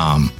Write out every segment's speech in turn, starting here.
com.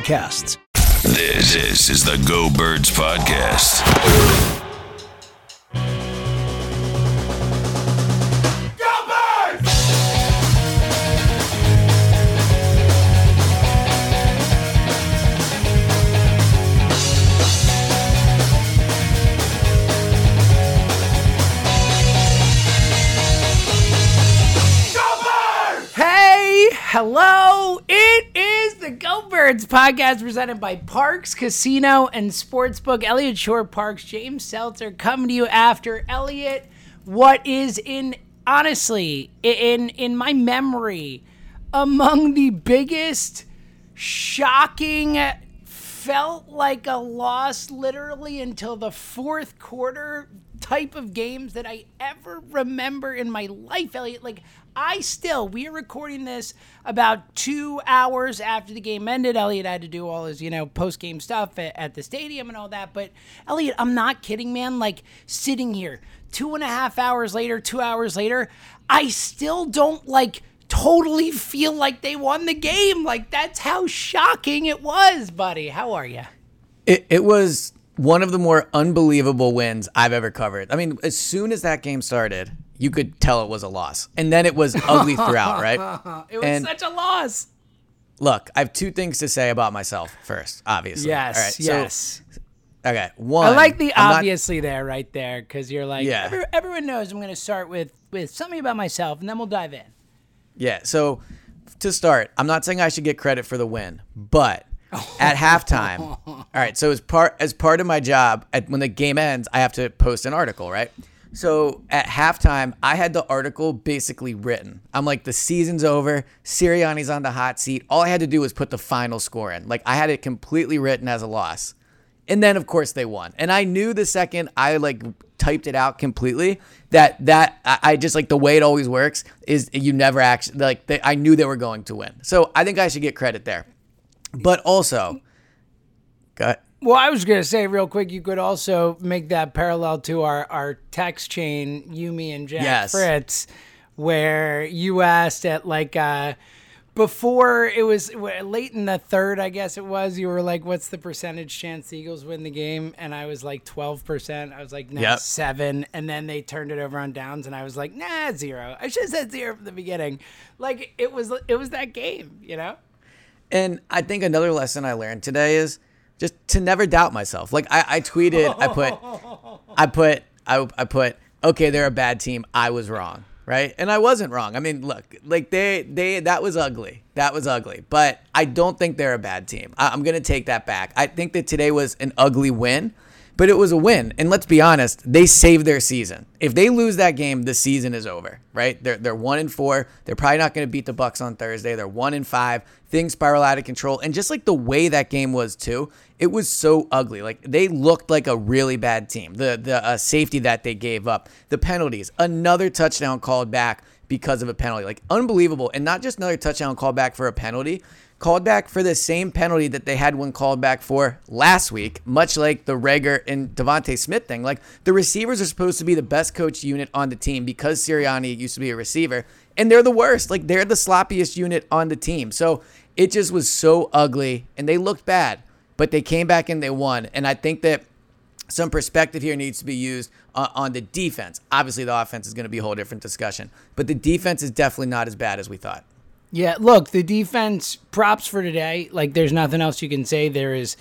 podcasts. This, this is the Go Birds Podcast. Hey, hello. The Go Birds podcast presented by Parx Casino and Sportsbook. Eliot Shorr-Parks, James Seltzer coming to you after Eliot. What is in honestly in in my memory among the biggest shocking felt like a loss literally until the fourth quarter type of games that I ever remember in my life, Eliot. Like I still, we are recording this about two hours after the game ended. Eliot had to do all his, you know, post game stuff at, at, the stadium and all that. But Eliot, I'm not kidding, man. Like sitting here two and a half hours later, two hours later, I still don't like totally feel like they won the game. Like that's how shocking it was, buddy. How are you? It, it was one of the more unbelievable wins I've ever covered. I mean, as soon as that game started, you could tell it was a loss. And then it was ugly throughout, right? it was and such a loss. Look, I have two things to say about myself first, obviously. Yes, All right, yes. So, okay, one. I like the I'm obviously not, there, right there, because you're like, yeah. Every, everyone knows I'm going to start with with something about myself, and then we'll dive in. Yeah. So to start, I'm not saying I should get credit for the win, but at halftime, all right. So as part as part of my job, at, when the game ends, I have to post an article, right? So at halftime, I had the article basically written. I'm like, the season's over. Sirianni's on the hot seat. All I had to do was put the final score in. Like I had it completely written as a loss. And then of course they won. And I knew the second I like typed it out completely that that I just like the way it always works is you never actually like they, I knew they were going to win. So I think I should get credit there. But also, got well, I was gonna say real quick, you could also make that parallel to our our text chain, you, me, and Jack yes. Fritz, where you asked at like uh, before it was late in the third, I guess it was. You were like, "What's the percentage chance the Eagles win the game?" And I was like, twelve percent. I was like, "No, yep. seven. And then they turned it over on downs, and I was like, "Nah, zero. I should have said zero from the beginning. Like it was, it was that game, you know. And I think another lesson I learned today is just to never doubt myself. Like I, I tweeted, I put, I put, I, I put, okay, they're a bad team. I was wrong, right? And I wasn't wrong. I mean, look, like they, they, that was ugly. That was ugly. But I don't think they're a bad team. I, I'm gonna take that back. I think that today was an ugly win but it was a win. And let's be honest, they saved their season. If they lose that game, the season is over, right? They're they're one and four. They're probably not going to beat the Bucks on Thursday. They're one and five. Things spiral out of control, and just like the way that game was too, it was so ugly. Like they looked like a really bad team. The the uh, safety that they gave up, the penalties, another touchdown called back because of a penalty, like unbelievable, and not just another touchdown called back for a penalty called back for the same penalty that they had one called back for last week, much like the Reagor and DeVonta Smith thing. Like the receivers are supposed to be the best coach unit on the team because Sirianni used to be a receiver, and they're the worst. Like they're the sloppiest unit on the team. So it just was so ugly, and they looked bad, but they came back and they won. And I think that some perspective here needs to be used uh, on the defense. Obviously, the offense is going to be a whole different discussion, but the defense is definitely not as bad as we thought. Yeah, look, the defense props for today. Like, there's nothing else you can say. There is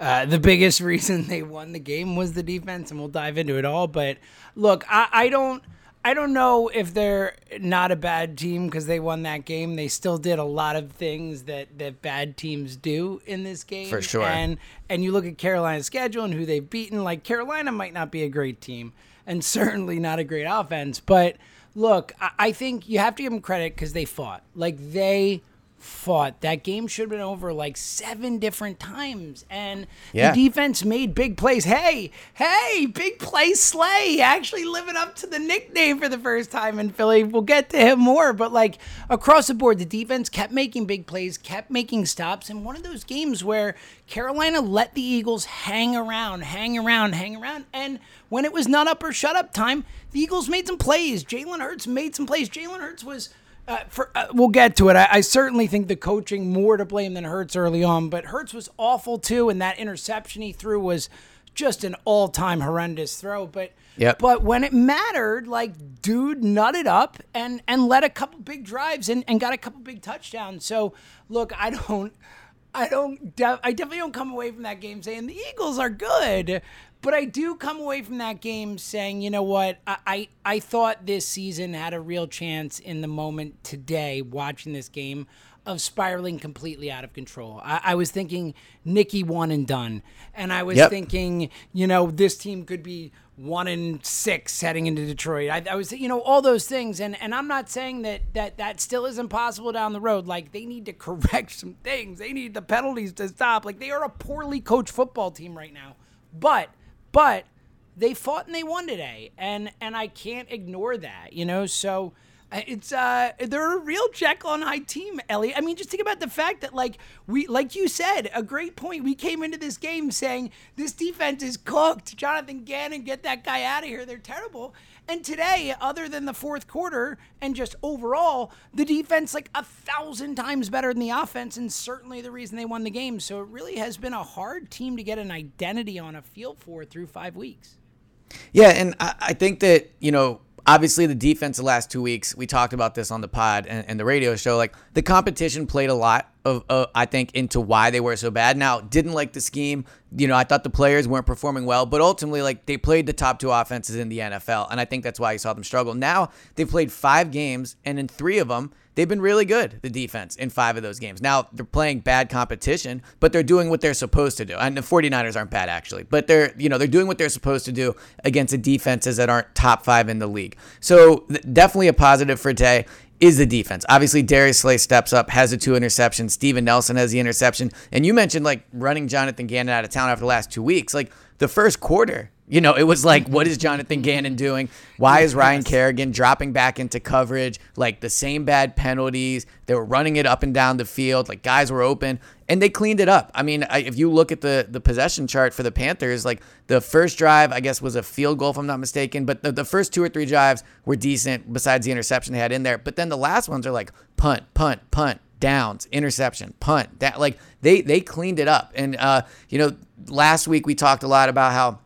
uh, the biggest reason they won the game was the defense, and we'll dive into it all. But look, I, I don't. I don't know if they're not a bad team because they won that game. They still did a lot of things that, that bad teams do in this game. For sure. And and you look at Carolina's schedule and who they've beaten. Like Carolina might not be a great team, and certainly not a great offense. But look, I, I think you have to give them credit because they fought. Like they fought. That game should have been over like seven different times. And Yeah. the defense made big plays. Hey, hey, big play Slay actually living up to the nickname for the first time in Philly. We'll get to him more. But like across the board, the defense kept making big plays, kept making stops. And one of those games where Carolina let the Eagles hang around, hang around, hang around. And when it was not up or shut up time, the Eagles made some plays. Jalen Hurts made some plays. Jalen Hurts was uh, for, uh, we'll get to it. I, I certainly think the coaching more to blame than Hurts early on, but Hurts was awful too, and that interception he threw was just an all-time horrendous throw. But Yep. but when it mattered, like dude nutted up and and led a couple big drives and, and got a couple big touchdowns. So look, I don't. I don't. I definitely don't come away from that game saying the Eagles are good, but I do come away from that game saying, you know what? I I, I thought this season had a real chance in the moment today, watching this game, of spiraling completely out of control. I, I was thinking Nicky one and done, and I was Yep. thinking, you know, this team could be one and six heading into Detroit. I, I was, you know, all those things, and and I'm not saying that that that still isn't possible down the road. Like they need to correct some things. They need the penalties to stop. Like they are a poorly coached football team right now, but but they fought and they won today, and and I can't ignore that. You know, so. uh, It's uh they're a real Jekyll and Hyde team, Ellie. I mean, just think about the fact that like we like you said, a great point. We came into this game saying this defense is cooked. Jonathan Gannon, get that guy out of here. They're terrible. And today, other than the fourth quarter and just overall, the defense like a thousand times better than the offense, and certainly the reason they won the game. So it really has been a hard team to get an identity on a field for through five weeks. Yeah, and I, I think that, you know, obviously the defense the last two weeks, we talked about this on the pod and, and the radio show. Like the competition played a lot of, uh, I think, into why they were so bad. Now, didn't like the scheme. You know, I thought the players weren't performing well, but ultimately, like they played the top two offenses in the NFL, and I think that's why you saw them struggle. Now they've played five games, and in three of them, they've been really good, the defense, in five of those games. Now, they're playing bad competition, but they're doing what they're supposed to do. And the 49ers aren't bad, actually, but they're, you know, they're doing what they're supposed to do against the defenses that aren't top five in the league. So, definitely a positive for today is the defense. Obviously, Darius Slay steps up, has the two interceptions. Steven Nelson has the interception. And you mentioned, like, running Jonathan Gannon out of town after the last two weeks. Like, the first quarter, you know, it was like, what is Jonathan Gannon doing? Why is Ryan Kerrigan dropping back into coverage? Like the same bad penalties. They were running it up and down the field. Like guys were open, and they cleaned it up. I mean, I, if you look at the the possession chart for the Panthers, like the first drive, I guess was a field goal if I'm not mistaken. But the, the first two or three drives were decent, besides the interception they had in there. But then the last ones are like punt, punt, punt, downs, interception, punt. That like they they cleaned it up. And uh, you know, last week we talked a lot about how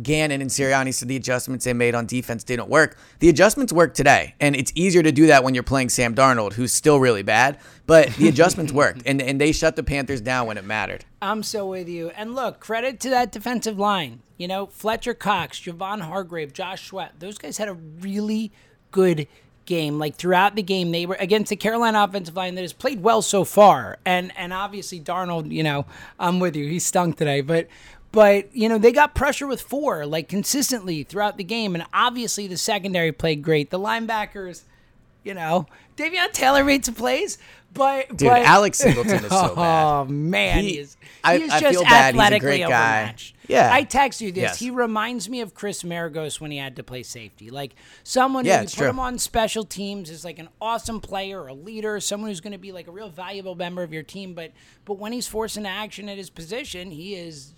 Gannon and Sirianni said the adjustments they made on defense didn't work. The adjustments worked today, and it's easier to do that when you're playing Sam Darnold, who's still really bad. But the adjustments worked, and and they shut the Panthers down when it mattered. I'm so with you. And look, credit to that defensive line. You know, Fletcher Cox, Javon Hargrave, Josh Sweat. Those guys had a really good game. Like throughout the game, they were against the Carolina offensive line that has played well so far. And and obviously Darnold, you know, I'm with you. He stunk today, but but you know they got pressure with four like consistently throughout the game, and obviously the secondary played great. The linebackers, you know, Davion Taylor made some plays, but Dude, but, Alex Singleton is so oh, bad. Oh man, He- he, is. I- He is I just feel bad. He's a athletically great guy. overmatched. Yeah. I text you this. Yes. He reminds me of Chris Maragos when he had to play safety. Like someone Yeah, who you put true. him on special teams is like an awesome player, a leader, someone who's going to be like a real valuable member of your team. But but when he's forced into action at his position, he is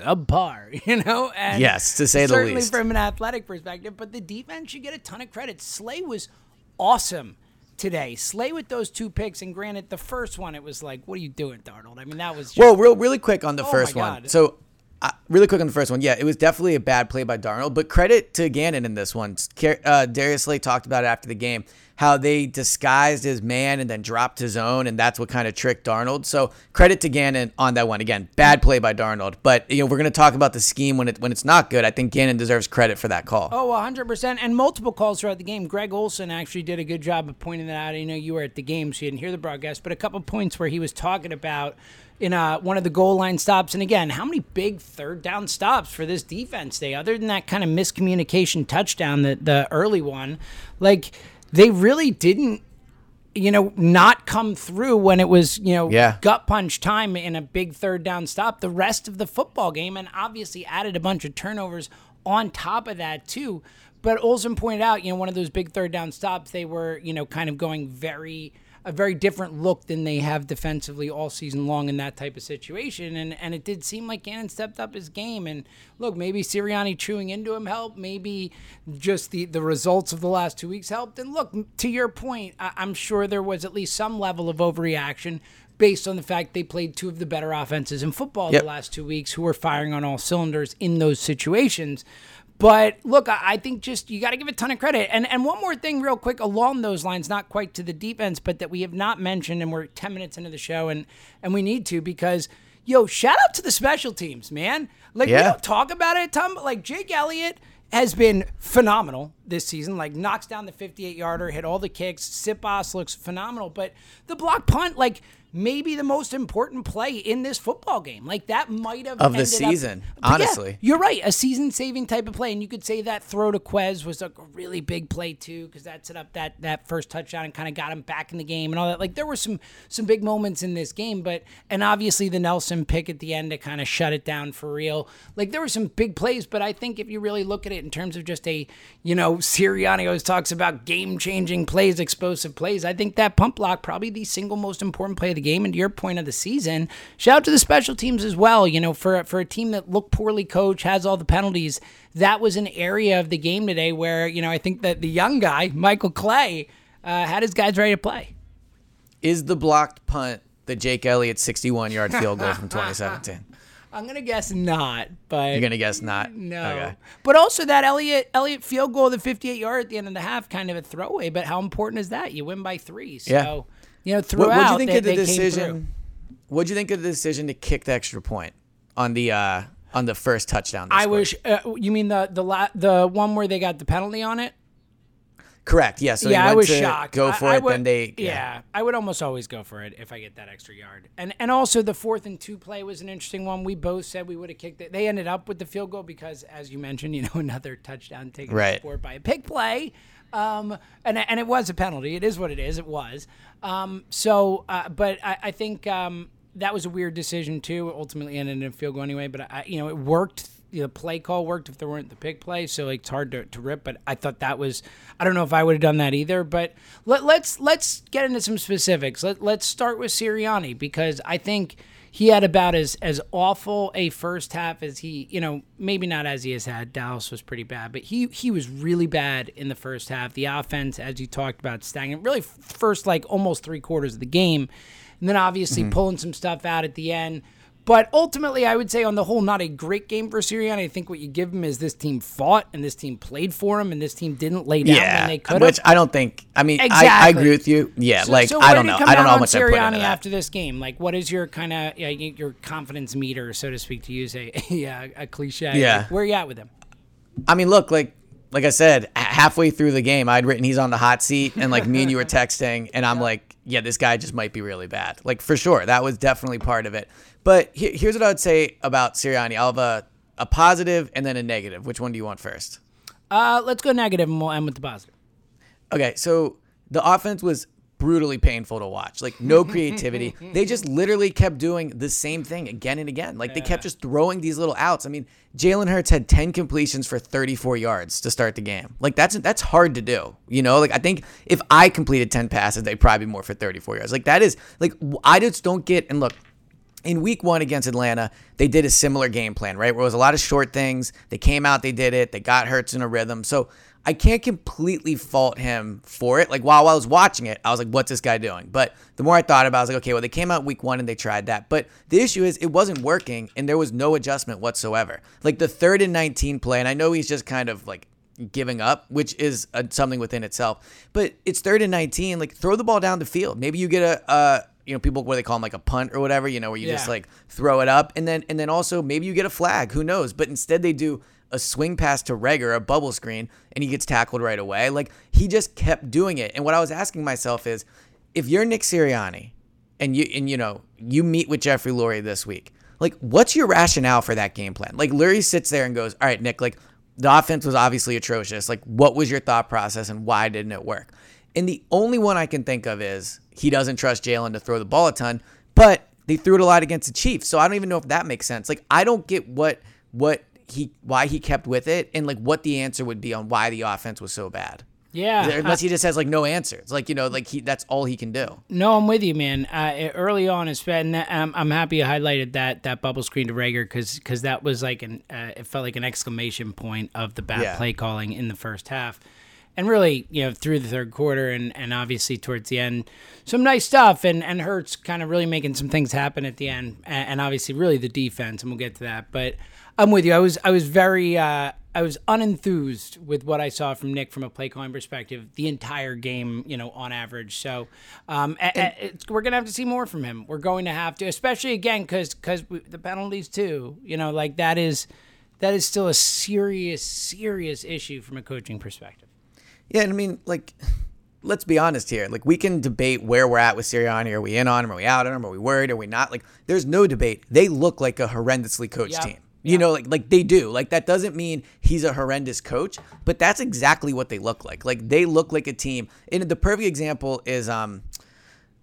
subpar. You know, and Yes, to say the least. certainly from an athletic perspective. But the defense should get a ton of credit. Slay was awesome today. Slay with those two picks, and granted, the first one it was like, what are you doing, Darnold? I mean, that was just, Well, real really quick on the Oh, first one. So I, really quick on the first one. Yeah, it was definitely a bad play by Darnold, but credit to Gannon in this one. Uh, Darius Slay talked about it after the game how they disguised his man and then dropped his own, and that's what kind of tricked Darnold. So credit to Gannon on that one. Again, bad play by Darnold, but you know we're going to talk about the scheme when it when it's not good. I think Gannon deserves credit for that call. Oh, 100%. And multiple calls throughout the game. Greg Olsen actually did a good job of pointing that out. I know you were at the game, so you didn't hear the broadcast, but a couple points where he was talking about in uh, one of the goal line stops. And again, how many big third down stops for this defense day, other than that kind of miscommunication touchdown, the, the early one? Like, they really didn't you know, not come through when it was, you know, yeah. gut punch time in a big third down stop the rest of the football game and obviously added a bunch of turnovers on top of that too. But Olsen pointed out, you know, one of those big third down stops, they were, you know, kind of going very a very different look than they have defensively all season long in that type of situation. And and it did seem like Gannon stepped up his game. And look, maybe Sirianni chewing into him helped. Maybe just the, the results of the last two weeks helped. And look, to your point, I, I'm sure there was at least some level of overreaction based on the fact they played two of the better offenses in football yep. the last two weeks who were firing on all cylinders in those situations. But look, I think just you got to give a ton of credit. And and one more thing, real quick, along those lines, not quite to the defense, but that we have not mentioned, and we're ten minutes into the show, and and we need to because yo, shout out to the special teams, man. Like yeah. we don't talk about it, Tom, but like Jake Elliott has been phenomenal this season. Like knocks down the 58 yarder, hit all the kicks. Siposs looks phenomenal, but the block punt, like maybe the most important play in this football game. Like that might have of the season. Up, honestly, yeah, you're right. A season-saving type of play, and you could say that throw to Quez was a really big play too, because that set up that that first touchdown and kind of got him back in the game and all that. Like there were some some big moments in this game, but and obviously the Nelson pick at the end to kind of shut it down for real. Like there were some big plays, but I think if you really look at it in terms of just a you know Sirianni always talks about game-changing plays, explosive plays. I think that punt block probably the single most important play of the game. And to your point of the season, shout out to the special teams as well. You know, for for a team that looked poorly coached, has all the penalties, that was an area of the game today where you know I think that the young guy Michael Clay uh, had his guys ready to play. Is the blocked punt the Jake Elliott 61 yard field goal from 2017? I'm gonna guess not, but you're gonna guess not. No, okay. but also that Elliott Elliott field goal, the 58 yard at the end of the half, kind of a throwaway. But how important is that? You win by three, so yeah you know, throughout. What do you think they, of the decision? What do you think of the decision to kick the extra point on the uh, on the first touchdown? I wish. Uh, you mean the the la- the one where they got the penalty on it? Correct. Yeah. So yeah, I was shocked. Go for I, it. Would, then they. Yeah. yeah. I would almost always go for it if I get that extra yard. And and also the fourth and two play was an interesting one. We both said we would have kicked it. They ended up with the field goal because, as you mentioned, you know, another touchdown taken right. by a pick play. Um, and and it was a penalty. It is what it is. It was. Um, so, uh, but I, I think um, that was a weird decision too. ultimately ended in a field goal anyway. But I, you know, it worked. The play call worked if there weren't the pick play, so like, it's hard to, to rip. But I thought that was. I don't know if I would have done that either. But let, let's let's get into some specifics. Let let's start with Sirianni because I think he had about as as awful a first half as he, you know, maybe not as he has had. Dallas was pretty bad, but he he was really bad in the first half. The offense, as you talked about, stagnant. Really, first like almost three quarters of the game, and then obviously mm-hmm. pulling some stuff out at the end. But ultimately, I would say on the whole, not a great game for Sirianni. I think what you give him is this team fought and this team played for him and this team didn't lay down yeah, when they could. Which I don't think. I mean, exactly. I, I, agree with you. Yeah, so, like so I don't know. I don't know how much Sirianni I put into after this game. Like, what is your kind of your confidence meter, so to speak, to use a a, a cliche? Yeah. Like, where are you at with him? I mean, look, like like I said, halfway through the game, I'd written he's on the hot seat, and like me and you were texting, and I'm like, yeah, this guy just might be really bad. Like for sure, that was definitely part of it. But he- here's what I would say about Sirianni. I'll have a, a positive and then a negative. Which one do you want first? Uh, let's go negative and we'll end with the positive. Okay, so the offense was brutally painful to watch. Like no creativity. they just literally kept doing the same thing again and again. Like they kept just throwing these little outs. I mean, Jalen Hurts had 10 completions for 34 yards to start the game. Like that's that's hard to do. You know, like I think if I completed 10 passes, they'd probably be more for 34 yards. Like that is like I just don't get and look, in week one against Atlanta, they did a similar game plan, right? Where it was a lot of short things. They came out, they did it, they got Hurts in a rhythm. So I can't completely fault him for it. Like while I was watching it, I was like, what's this guy doing? But the more I thought about it, I was like, okay, well, they came out week one and they tried that. But the issue is it wasn't working and there was no adjustment whatsoever. Like the third and 19 play, and I know he's just kind of like giving up, which is a, something within itself. But it's third and 19. Like throw the ball down the field. Maybe you get a, uh, you know, people where they call them like a punt or whatever. You know, where you just like throw it up, and then and then also maybe you get a flag. Who knows? But instead they do a swing pass to Reagor, a bubble screen, and he gets tackled right away. Like he just kept doing it. And what I was asking myself is, if you're Nick Sirianni, and you and you know you meet with Jeffrey Lurie this week, like what's your rationale for that game plan? Like Lurie sits there and goes, "All right, Nick, like the offense was obviously atrocious. Like what was your thought process and why didn't it work?" And the only one I can think of is he doesn't trust Jalen to throw the ball a ton, but they threw it a lot against the Chiefs. So I don't even know if that makes sense. Like I don't get what what he why he kept with it and like what the answer would be on why the offense was so bad. Yeah. Unless he just has like no answers. Like, you know, like he that's all he can do. No, I'm with you, man. Uh, early on, it's. Um, I'm happy you highlighted that that bubble screen to Reagor because that was like an. Uh, it felt like an exclamation point of the bad Yeah. play calling in the first half, and really, you know, through the third quarter and and obviously towards the end, some nice stuff. And and Hurts kind of really making some things happen at the end, and, and obviously, really the defense, and we'll get to that. But I'm with you. I was I was very. Uh, I was unenthused with what I saw from Nick from a play calling perspective the entire game, you know, on average. So um, a- a- it's, we're gonna have to see more from him. We're going to have to, especially again, because because the penalties too. You know, like that is that is still a serious serious issue from a coaching perspective. Yeah, and I mean, like, let's be honest here. Like, we can debate where we're at with Sirianni. Are we in on him? Are we out on him? Are we worried? Are we not? Like, there's no debate. They look like a horrendously coached team. You know, like like they do. Like that doesn't mean he's a horrendous coach, but that's exactly what they look like. Like they look like a team. And the perfect example is um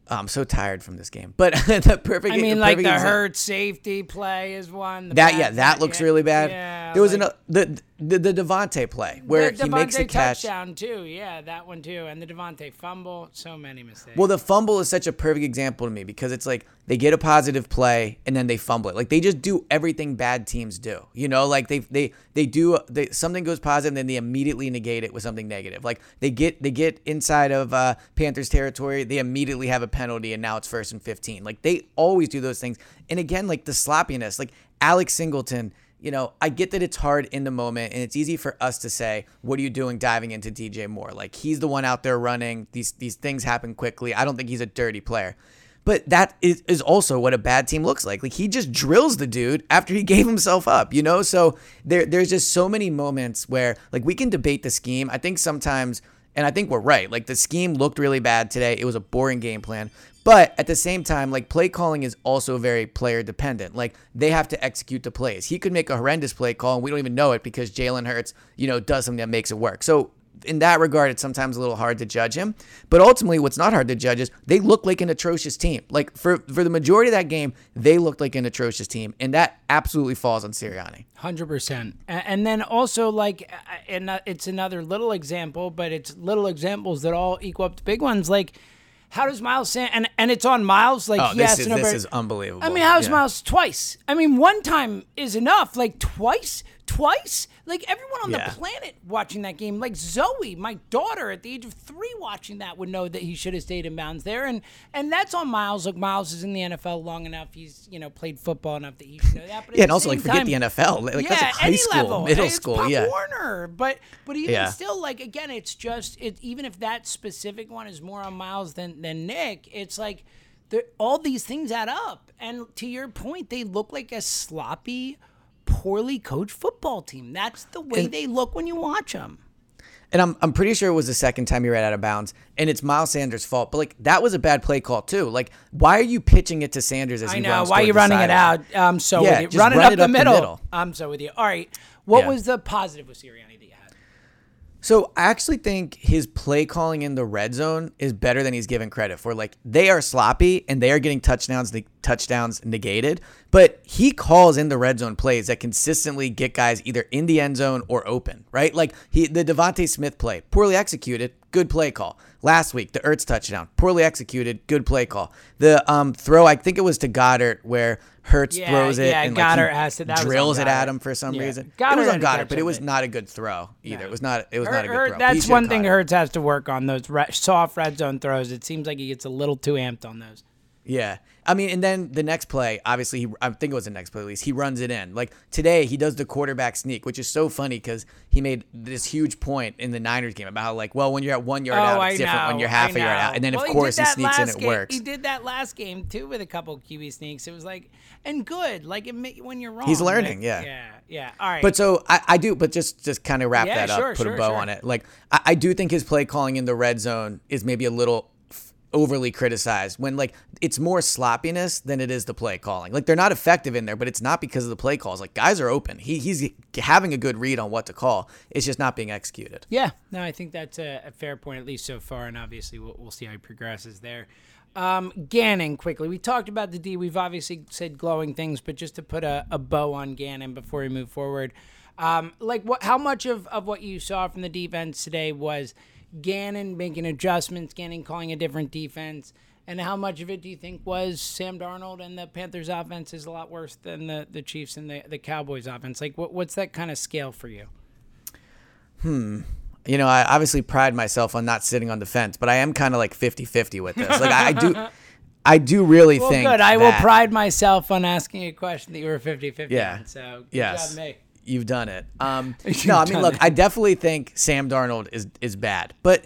oh, I'm so tired from this game. But the perfect I mean, the like the Hurt uh, safety play is one. that bad yeah, that looks yeah, really bad. Yeah, there was like- another the the, the DeVonta play where the he makes a catch. touchdown too. Yeah, that one too, and the DeVonta fumble. So many mistakes. Well, the fumble is such a perfect example to me because it's like they get a positive play and then they fumble it. Like they just do everything bad teams do. You know, like they they they do they, something goes positive and then they immediately negate it with something negative. Like they get they get inside of uh, Panthers territory, they immediately have a penalty and now it's first and 15. Like they always do those things. And again, like the sloppiness, like Alex Singleton you know, I get that it's hard in the moment and it's easy for us to say, what are you doing diving into DJ Moore? Like he's the one out there running. These these things happen quickly. I don't think he's a dirty player. But that is, is also what a bad team looks like. Like he just drills the dude after he gave himself up, you know? So there there's just so many moments where like we can debate the scheme. I think sometimes and I think we're right. Like the scheme looked really bad today. It was a boring game plan. But at the same time, like play calling is also very player dependent. Like they have to execute the plays. He could make a horrendous play call and we don't even know it because Jalen Hurts, you know, does something that makes it work. So in that regard, it's sometimes a little hard to judge him. But ultimately, what's not hard to judge is they look like an atrocious team. Like for for the majority of that game, they looked like an atrocious team, and that absolutely falls on Sirianni. Hundred percent, and then also like, and it's another little example, but it's little examples that all equal up to big ones. Like, how does Miles Sand and and it's on Miles? Like, Oh, he this is know this is unbelievable. I mean, how's Yeah. Miles twice? I mean, one time is enough. Like twice, twice. Like everyone on Yeah. the planet watching that game, like Zoe, my daughter, at the age of three, watching that would know that he should have stayed in bounds there, and and that's on Miles. Look, Miles is in the NFL long enough. He's you know played football enough that he should know that. But Yeah, and also like forget time- the NFL. Like that's yeah, like high any school, level. middle It's school. Pop Yeah. Warner, but but even Yeah. still, like again, it's just it. Even if that specific one is more on Miles than than Nick, it's like all these things add up. And to your point, they look like a sloppy, poorly coached football team. That's the way they look when you watch them. And I'm, I'm pretty sure it was the second time he ran out of bounds, and it's Miles Sanders' fault. But like that was a bad play call too. Like why are you pitching it to Sanders as I he know why are you the running it out. I'm so Yeah, with you. just Run it up it the up the middle. middle. I'm so with you. All right, what Yeah. was the positive with Sirianni that you had? So I actually think his play calling in the red zone is better than he's given credit for. Like they are sloppy and they are getting touchdowns. Touchdowns negated, but he calls in the red zone plays that consistently get guys either in the end zone or open, right? Like he the DeVonta Smith play, poorly executed, good play call. Last week, the Ertz touchdown, poorly executed, good play call. The um, throw, I think it was to Goedert where Hurts Yeah, throws it yeah, and Goedert like, has to- that was drills it at him for some Yeah. reason. Goedert it was on Goedert, but it was not a good throw either. No. It was not. It was not a good throw. that's one thing. Hurts has to work on those re- soft red zone throws. It seems like he gets a little too amped on those. Yeah. I mean, and then the next play, obviously, he, I think it was the next play at least, he runs it in. Like today, he does the quarterback sneak, which is so funny because he made this huge point in the Niners game about how, like, well, when you're at one yard out, Oh, I it's different know. when you're half I a yard out. And then, Well, of course, he, that sneaks in, it game- works. He did that last game too with a couple QB sneaks. It was like, and good. Like it, when you're wrong, He's learning, like- yeah. yeah, yeah. All right, But so I, I do, but just just kind of wrap Yeah, that up, sure, put sure, a bow sure. on it. Like I, I do think his play calling in the red zone is maybe a little overly criticized when like it's more sloppiness than it is the play calling. Like they're not effective in there, but it's not because of the play calls. Like guys are open. He he's having a good read on what to call. It's just not being executed. Yeah, no, I think that's a, a fair point, at least so far, and obviously we'll, we'll see how he progresses there. Um, Gannon, quickly. We talked about the D. We've obviously said glowing things, but just to put a, a bow on Gannon before we move forward, um, like what? How much of, of what you saw from the defense today was Gannon making adjustments, Gannon calling a different defense, and how much of it do you think was Sam Darnold and the Panthers' offense is a lot worse than the, the Chiefs and the, the Cowboys' offense? Like, what, what's that kind of scale for you? Hmm. You know, I obviously pride myself on not sitting on the fence, but I am kind of like 50-50 with this. Like I, I do I do really Well, think good. I will pride myself on asking a question that you were 50 50 Yeah. on. So, good Yes. job, me. You've done it. Um, You've no, I mean, look, it. I definitely think Sam Darnold is is bad, but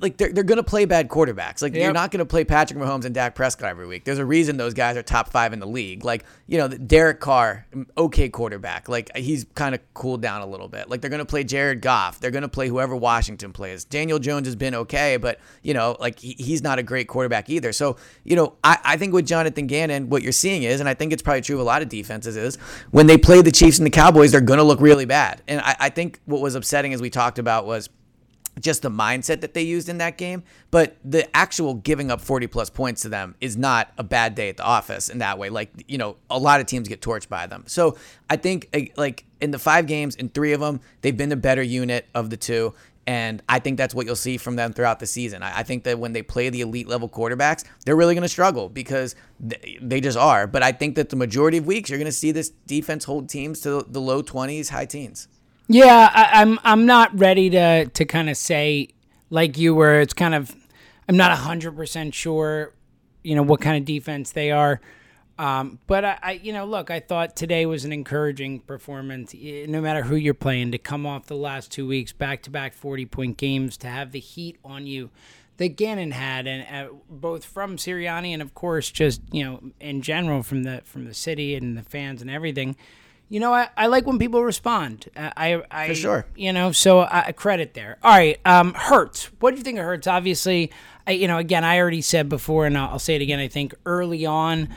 like they're, they're gonna play bad quarterbacks. Like you're not gonna play Patrick Mahomes and Dak Prescott every week. There's a reason those guys are top five in the league. Like you know, Derek Carr, okay quarterback. Like he's kind of cooled down a little bit. Like they're gonna play Jared Goff. They're gonna play whoever Washington plays. Daniel Jones has been okay, but you know, like he, he's not a great quarterback either. So you know, I, I think with Jonathan Gannon, what you're seeing is, and I think it's probably true of a lot of defenses, is when they play the Chiefs and the Cowboys, they're gonna look really bad. And I, I think what was upsetting, as we talked about, was just the mindset that they used in that game. But the actual giving up 40 plus points to them is not a bad day at the office in that way. Like, you know, a lot of teams get torched by them. So I think, eh, like, in the five games, in three of them, they've been the better unit of the two. And I think that's what you'll see from them throughout the season. I, think that when they play the elite level quarterbacks, they're really going to struggle because they just are. But I think that the majority of weeks, you're going to see this defense hold teams to the low 20s, high teens. Yeah, I, I'm I'm not ready to to kind of say like you were. It's kind of I'm not hundred percent sure, you know, what kind of defense they are. Um, but I, I, you know, look, I thought today was an encouraging performance. No matter who you're playing, to come off the last two weeks, back to back 40 point games, to have the heat on you that Gannon had, and uh, both from Sirianni and of course just you know in general from the from the city and the fans and everything. You know, I, I like when people respond. Uh, I, I For sure. You know, so I, credit there. All right, um, Hurts. What do you think of Hurts? Obviously, I, you know, again, I already said before, and I'll, I'll say it again. I think early on,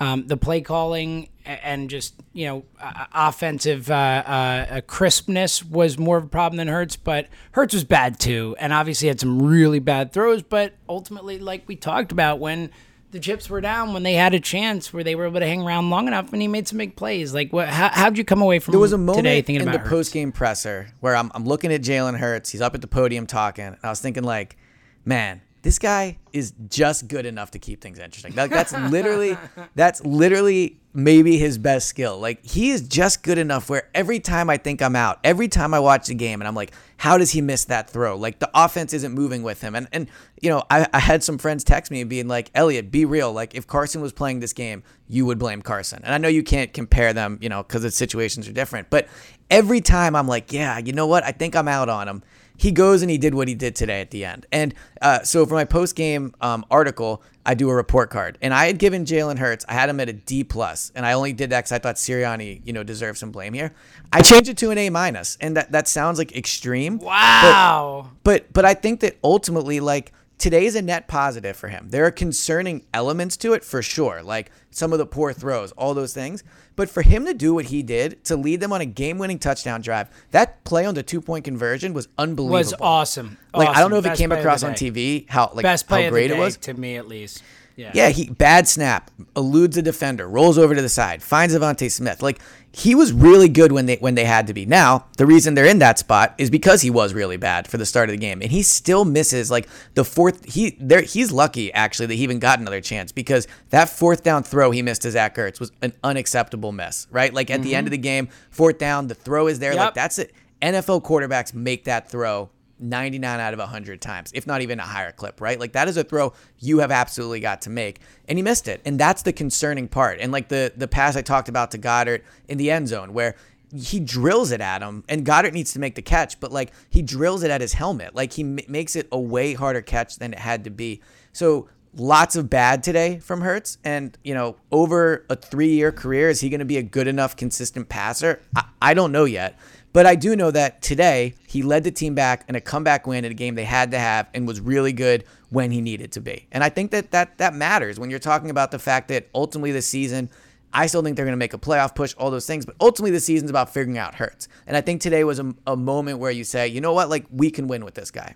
um, the play calling and just you know uh, offensive uh, uh, crispness was more of a problem than Hurts, but Hurts was bad too, and obviously had some really bad throws. But ultimately, like we talked about, when the chips were down, when they had a chance, where they were able to hang around long enough, and he made some big plays. Like, what? How, how'd you come away from There was a moment today thinking in about the post game presser where I'm, I'm looking at Jalen Hurts. He's up at the podium talking, and I was thinking like, man, this guy is just good enough to keep things interesting. That, that's literally that's literally maybe his best skill. Like he is just good enough where every time I think I'm out, every time I watch the game, and I'm like, how does he miss that throw? Like the offense isn't moving with him. And and you know, I, I had some friends text me being like, Eliot, be real. Like if Carson was playing this game, you would blame Carson. And I know you can't compare them, you know, because the situations are different. But every time I'm like, yeah, you know what? I think I'm out on him he goes and he did what he did today at the end. And uh, so for my post game um, article, I do a report card, and I had given Jalen Hurts, I had him at a D plus, and I only did that because I thought Sirianni, you know, deserves some blame here. I changed it to an A minus, and that that sounds like extreme. Wow. But but I think that ultimately, like today is a net positive for him. There are concerning elements to it for sure, like some of the poor throws, all those things. But for him to do what he did, to lead them on a game-winning touchdown drive, that play on the two-point conversion was unbelievable. was awesome. Like I don't know if Best it came across on. TV how like Best play how great it was. to me at least. Yeah. Yeah, he bad snap, eludes a defender, rolls over to the side, finds DeVonta Smith. Like he was really good when they when they had to be. Now, the reason they're in that spot is because he was really bad for the start of the game. And he still misses like the fourth he there he's lucky actually that he even got another chance because that fourth down throw he missed to Zach Ertz was an unacceptable miss, right? Like at the end mm-hmm. of the game, fourth down, the throw is there. Yep. Like that's it. NFL quarterbacks make that throw 99 out of 100 times, if not even a higher clip, right? Like that is a throw you have absolutely got to make. And he missed it. And that's the concerning part. And like the the pass I talked about to Goedert in the end zone where he drills it at him and Goedert needs to make the catch, but like he drills it at his helmet. Like he m- makes it a way harder catch than it had to be. So lots of bad today from Hurts. And, you know, over a three year career, is he going to be a good enough, consistent passer? I, I don't know yet. But I do know that today he led the team back in a comeback win in a game they had to have and was really good when he needed to be. And I think that that, that matters when you're talking about the fact that ultimately this season, I still think they're going to make a playoff push, all those things. But ultimately, the season's about figuring out Hurts. And I think today was a, a moment where you say, you know what, like we can win with this guy.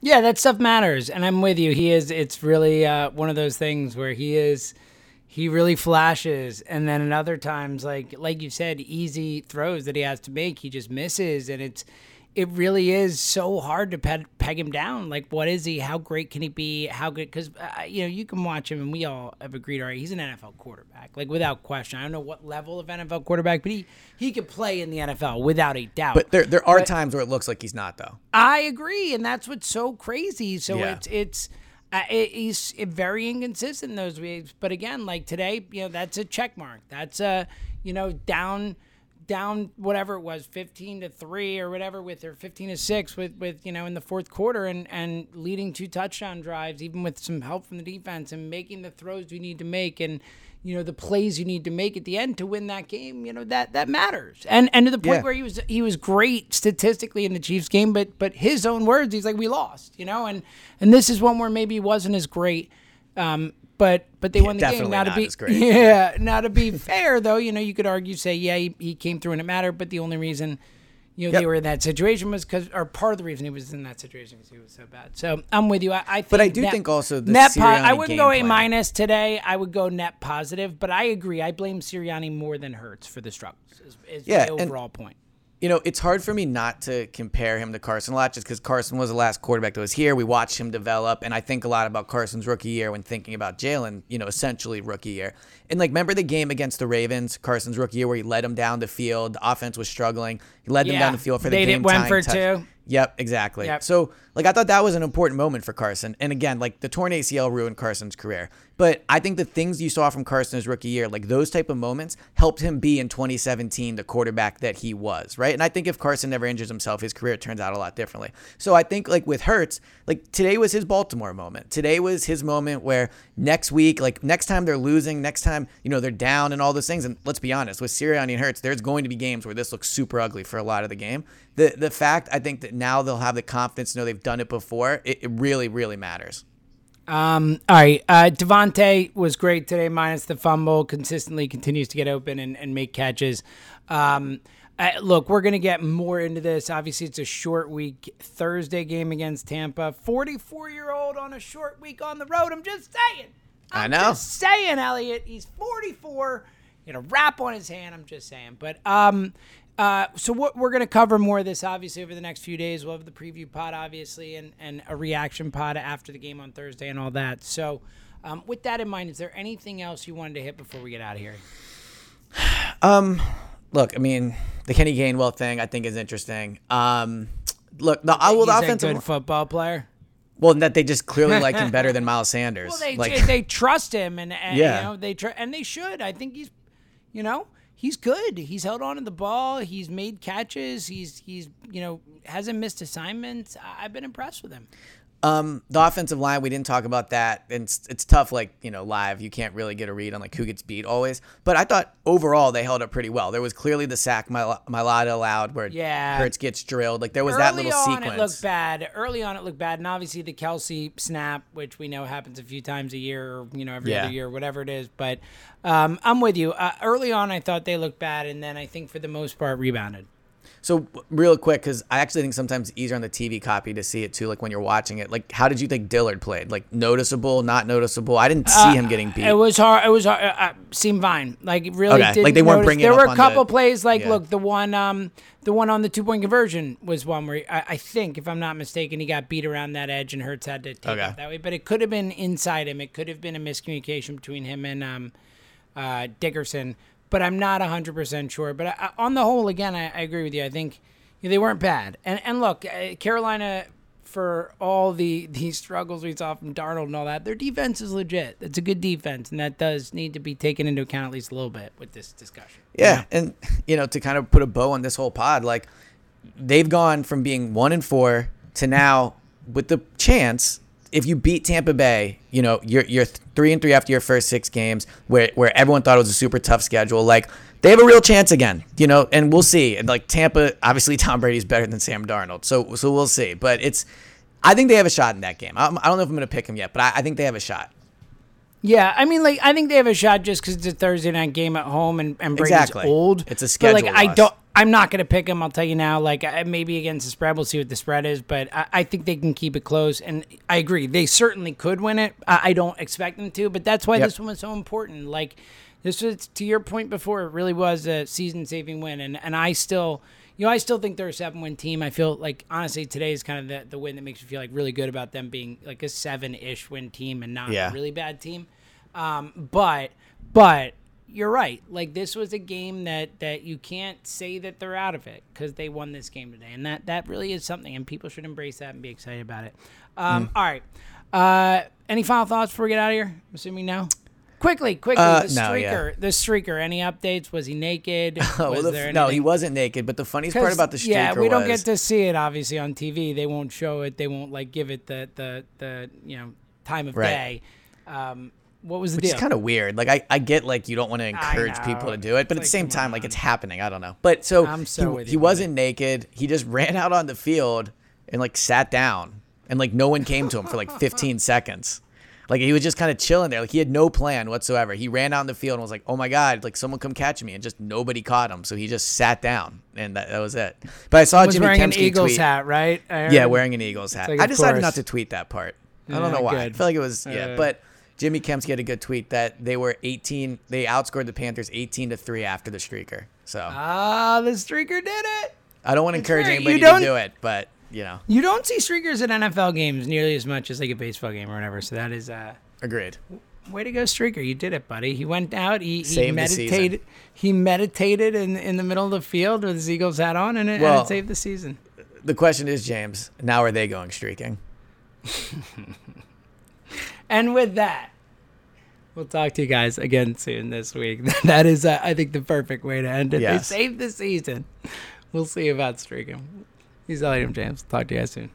Yeah, that stuff matters, and I'm with you. He is. It's really uh, one of those things where he is. He really flashes, and then in other times, like like you said, easy throws that he has to make, he just misses, and it's. It really is so hard to peg, peg him down. Like, what is he? How great can he be? How good? Because uh, you know you can watch him, and we all have agreed. All right, he's an NFL quarterback, like without question. I don't know what level of NFL quarterback, but he he could play in the NFL without a doubt. But there, there are times where it looks like he's not, though. I agree, and that's what's so crazy. So Yeah. it's it's uh, it, he's very inconsistent in those weeks, But again, like today, you know, that's a check mark. That's a you know down down whatever it was 15 to 3 or whatever with or 15 to 6 with with you know in the fourth quarter and and leading two touchdown drives even with some help from the defense and making the throws you need to make and you know the plays you need to make at the end to win that game you know that that matters. And and to the point Yeah. where he was he was great statistically in the Chiefs game but but his own words he's like we lost you know and and this is one where maybe he wasn't as great um but but they won the game. definitely now to be yeah now to be fair though you know you could argue say yeah he, he came through and it mattered but the only reason you know Yep. they were in that situation was because or part of the reason he was in that situation because he was so bad. So I'm with you. I, I think But I do net- think also the net po- I wouldn't go A minus today. I would go net positive but I agree. I blame Sirianni more than Hurts for the struggles is, is Yeah, and- overall point You know, it's hard for me not to compare him to Carson a lot just because Carson was the last quarterback that was here. We watched him develop, and I think a lot about Carson's rookie year when thinking about Jalen, you know, essentially rookie year. And like, remember the game against the Ravens, Carson's rookie year, where he led them down the field. The offense was struggling. He led them Yeah. down the field for the They game. went tying for two. Yep, exactly. Yep. So, like, I thought that was an important moment for Carson. And again, like, the torn ACL ruined Carson's career. But I think the things you saw from Carson his rookie year, like those type of moments, helped him be in 2017 the quarterback that he was, right? And I think if Carson never injures himself, his career turns out a lot differently. So I think, like, with Hurts, like, today was his Baltimore moment. Today was his moment where next week, like, next time they're losing, next time, you know, they're down and all those things. And let's be honest, with Sirianni and Hurts, there's going to be games where this looks super ugly for a lot of the game. The, the fact, I think that now they'll have the confidence to know they've done it before, it, it really, really matters. Um, all right. Uh, DeVonta was great today, minus the fumble. Consistently continues to get open and, and make catches. Um, uh, look, we're going to get more into this. Obviously, it's a short week. Thursday game against Tampa. 44 year old on a short week on the road. I'm just saying. I I'm know. Just saying, Eliot. He's 44. He had a wrap on his hand. I'm just saying. But um, uh, so what we're going to cover more of this obviously over the next few days. We'll have the preview pod obviously and and a reaction pod after the game on Thursday and all that. So um, with that in mind, is there anything else you wanted to hit before we get out of here? Look, I mean, the Kenny Gainwell thing I think is interesting. Um, look, the, I will the offensive good football player. well that they just clearly like him better than Miles Sanders. Well, they like, they trust him, and, and Yeah. you know they tr- and they should. I think he's, you know, he's good. He's held on to the ball. He's made catches. He's he's you know hasn't missed assignments. I- I've been impressed with him. Um, the offensive line, we didn't talk about that. And it's, it's tough, like, you know, live. You can't really get a read on, like, who gets beat always. But I thought overall they held up pretty well. There was clearly the sack Mil- Mailata allowed where Yeah. Hurts gets drilled. Like, there was that little on sequence. it looked bad. Early on it looked bad, and obviously the Kelce snap, which we know happens a few times a year, or you know every Yeah. other year, whatever it is. But um, I'm with you. Uh, early on, I thought they looked bad, and then I think for the most part rebounded. So real quick, because I actually think sometimes it's easier on the TV copy to see it too. Like when you're watching it, like how did you think Dillard played? Like noticeable, not noticeable? I didn't see him getting beat. Uh, It was hard. It was hard. Uh, uh, seemed fine. Like really, Okay, like they weren't notice- bringing There were a couple the- plays. Like Yeah. look, the one, um, the one on the two point conversion was one where I, I think, if I'm not mistaken, he got beat around that edge and Hurts had to take Okay. it that way. But it could have been inside him. It could have been a miscommunication between him and um, uh, Dickerson. But I'm not 100 percent sure. But I, on the whole, again, I, I agree with you. I think you know, they weren't bad. And and look, uh, Carolina. For all the the struggles we saw from Darnold and all that, their defense is legit. It's a good defense, and that does need to be taken into account at least a little bit with this discussion. Yeah, and you know, to kind of put a bow on this whole pod, like they've gone from being one and four to now with the chance. If you beat Tampa Bay, you know you're you're three and three after your first six games, where where everyone thought it was a super tough schedule. Like they have a real chance again, you know, and we'll see. And like Tampa, obviously Tom Brady's better than Sam Darnold, so so we'll see. But it's, I think they have a shot in that game. I, I don't know if I'm going to pick them yet, but I, I think they have a shot. Yeah, I mean, like I think they have a shot just because it's a Thursday night game at home and and Brady's Exactly. old. It's a But, like schedule I don't. I'm not going to pick them. I'll tell you now. Like maybe against the spread, we'll see what the spread is. But I, I think they can keep it close, and I agree they certainly could win it. I, I don't expect them to, but that's why Yep. this one was so important. Like this was to your point before. It really was a season-saving win, and and I still. You know, I still think they're a seven-win team. I feel like honestly, today is kind of the, the win that makes me feel like really good about them being like a seven-ish win team and not Yeah. a really bad team. Um, but but you're right. Like this was a game that that you can't say that they're out of it because they won this game today, and that that really is something, and people should embrace that and be excited about it. Um, Mm. All right. Uh, any final thoughts before we get out of here? I'm assuming no. Quickly, quickly, Uh, the no, streaker. yeah. The streaker. Any updates? Was he naked? Oh, was well, the there no, he wasn't naked. But the funniest part about the streaker yeah, we don't was get to see it obviously on TV. They won't show it. They won't like give it the the the you know time of Right. day. Um, what was the Which deal? is kind of weird. Like I, I get like you don't want to encourage people to do it, but at It's the same time, like it's happening. I don't know. But so, I'm so he, he wasn't naked. He just ran out on the field and like sat down, and like no one came to him for like 15 seconds. Like he was just kind of chilling there. Like he had no plan whatsoever. He ran out in the field and was like, "Oh my god, like someone come catch me!" And just nobody caught him. So he just sat down, and that, that was it. But I saw was Jimmy wearing an Eagles tweet. hat, right? Yeah, wearing an Eagles hat. like, I decided course. not to tweet that part. I don't Yeah, know why. I good. feel like it was yeah, Uh, but Jimmy Kempski had a good tweet that they were 18. They outscored the Panthers 18 to three after the streaker. So Ah, the streaker did it. I don't want to it's encourage anybody don't- to do it, but you know, You don't see streakers at NFL games nearly as much as like a baseball game or whatever. So that is uh, agreed. way to go, streaker. You did it, buddy. He went out. He, he Saved the season. meditated. He meditated in in the middle of the field with his Eagles hat on, and it, and it saved the season. The question is, James, now are they going streaking? And with that, we'll talk to you guys again soon this week. that is, uh, I think, the perfect way to end it. Yes. They saved the season. We'll see about streaking. He's Eliot James. Talk to you guys soon.